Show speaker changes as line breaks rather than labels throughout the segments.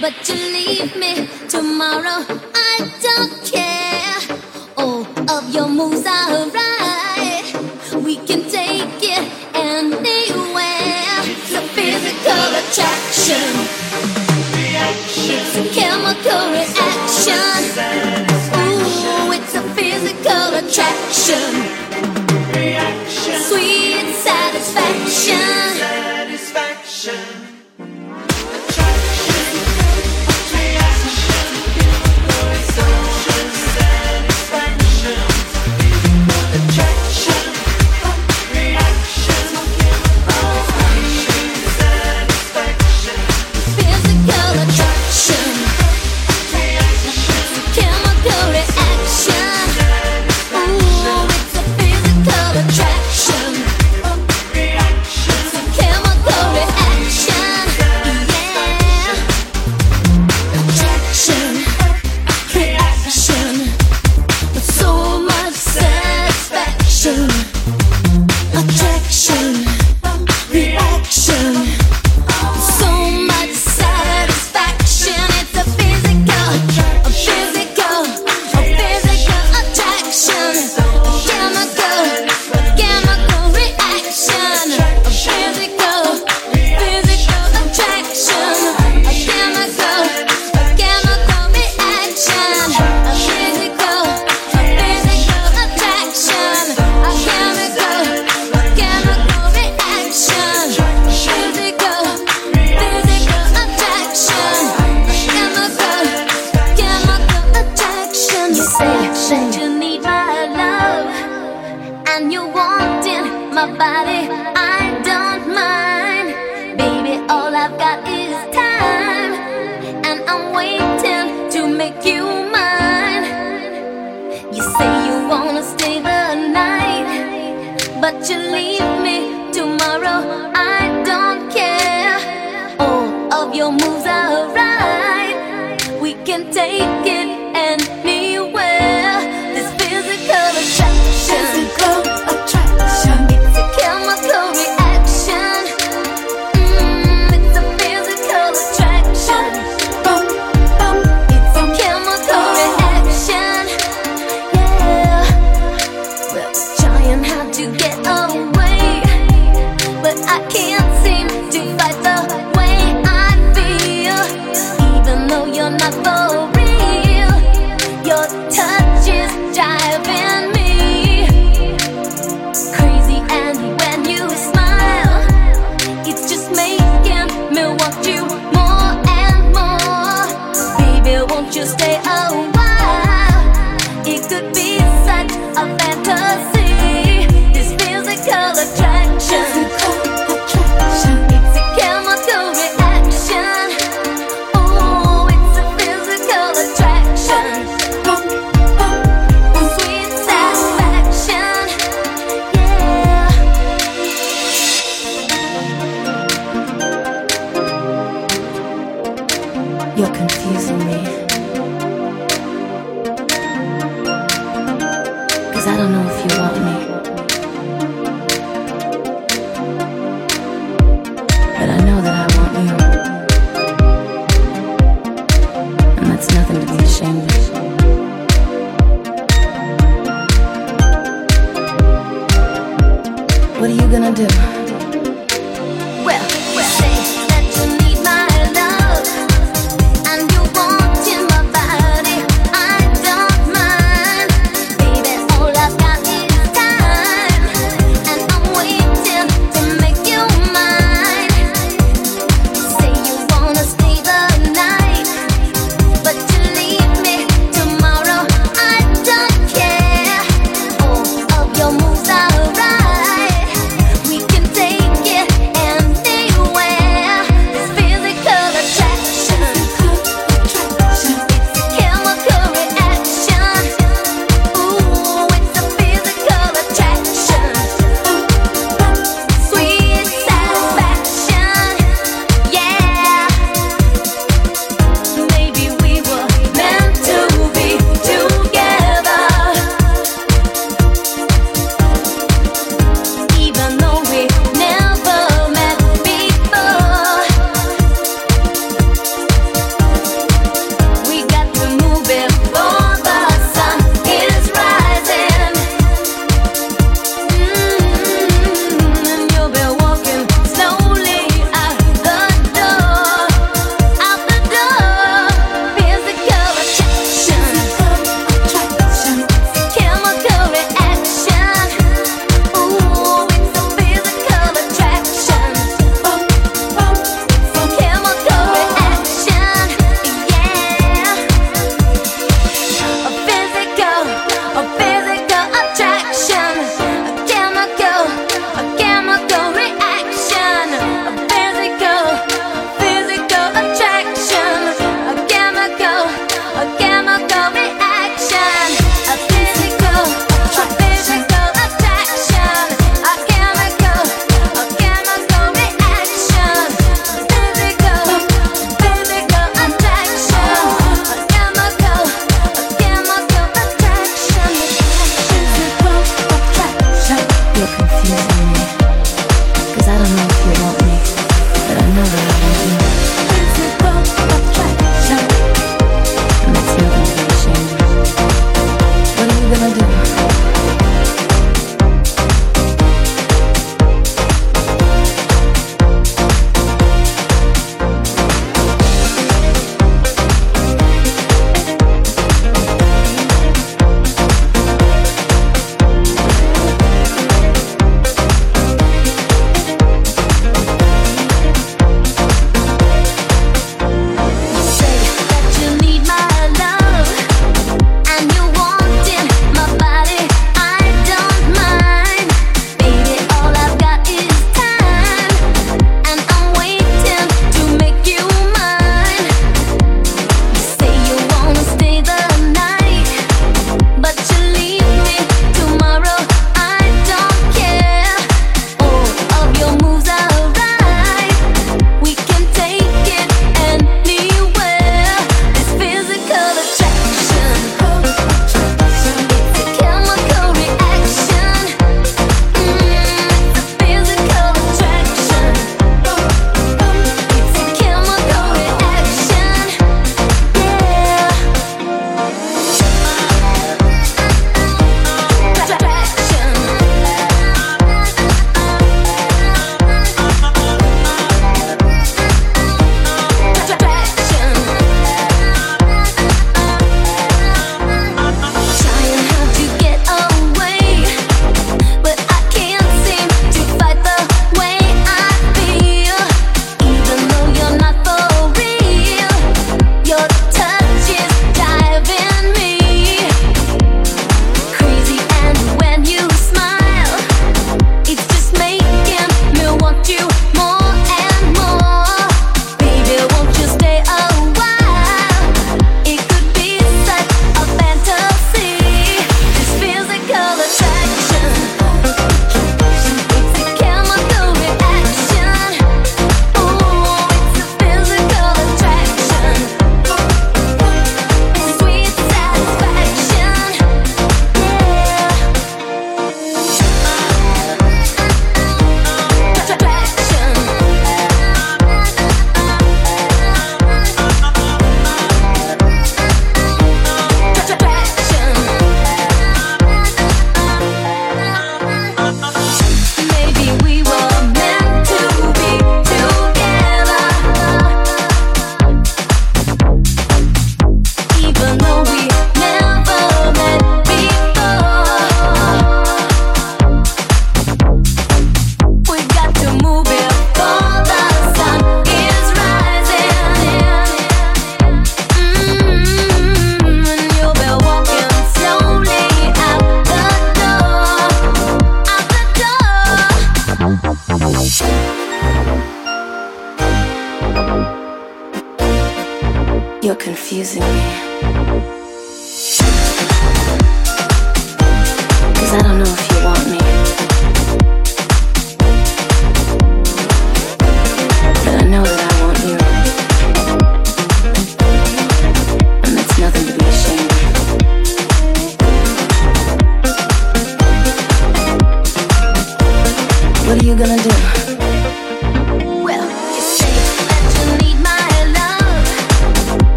but you
leave me tomorrow. Attraction. Sweet satisfaction.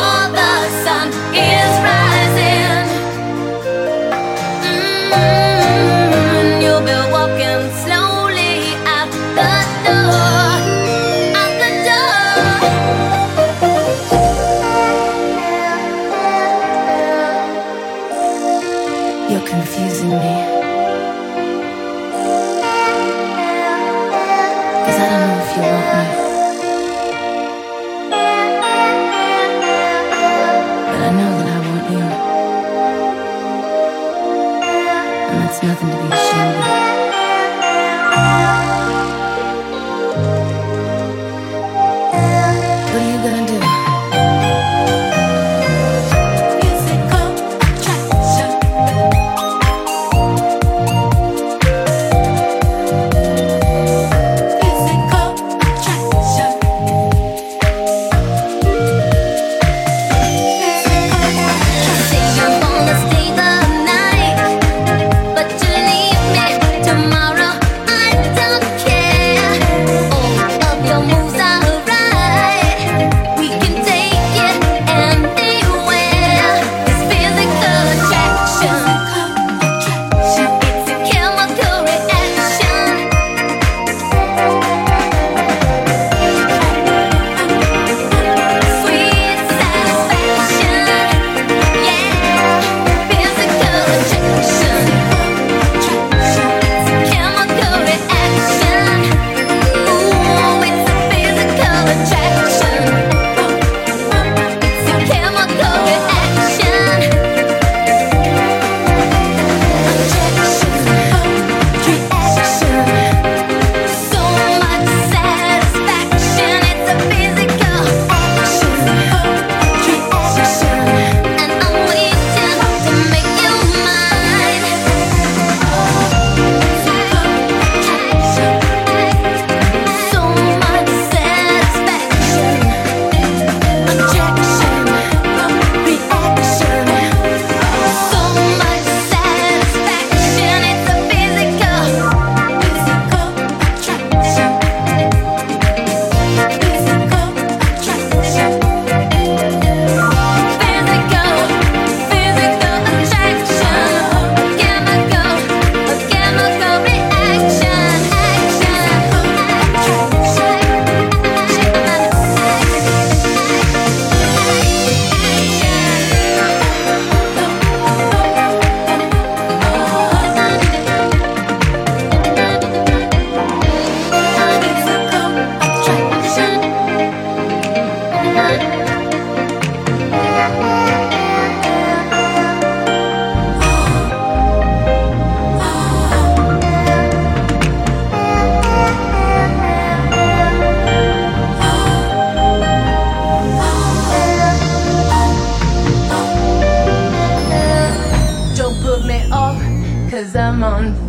all the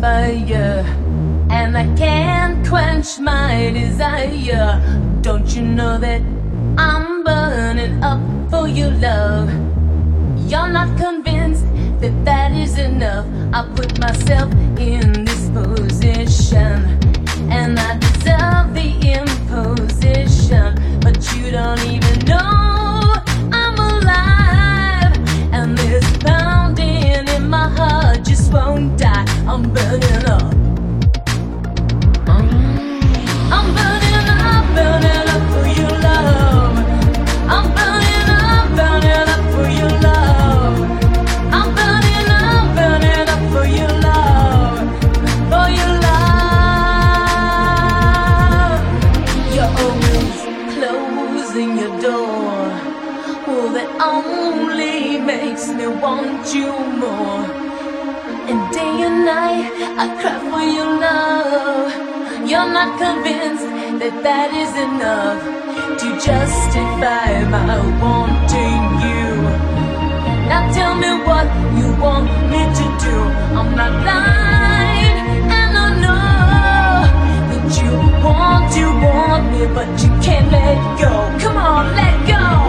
fire And
I
can't quench my desire. Don't you know that I'm burning up for your love? You're not convinced that that is enough. I put myself in this position. Burning up for your love. I'm burning up, that that is enough to justify my wanting you. Now tell me what you want me to do. I'm not blind, and I know that you want, you want me, but you can't let go. Come on, let go.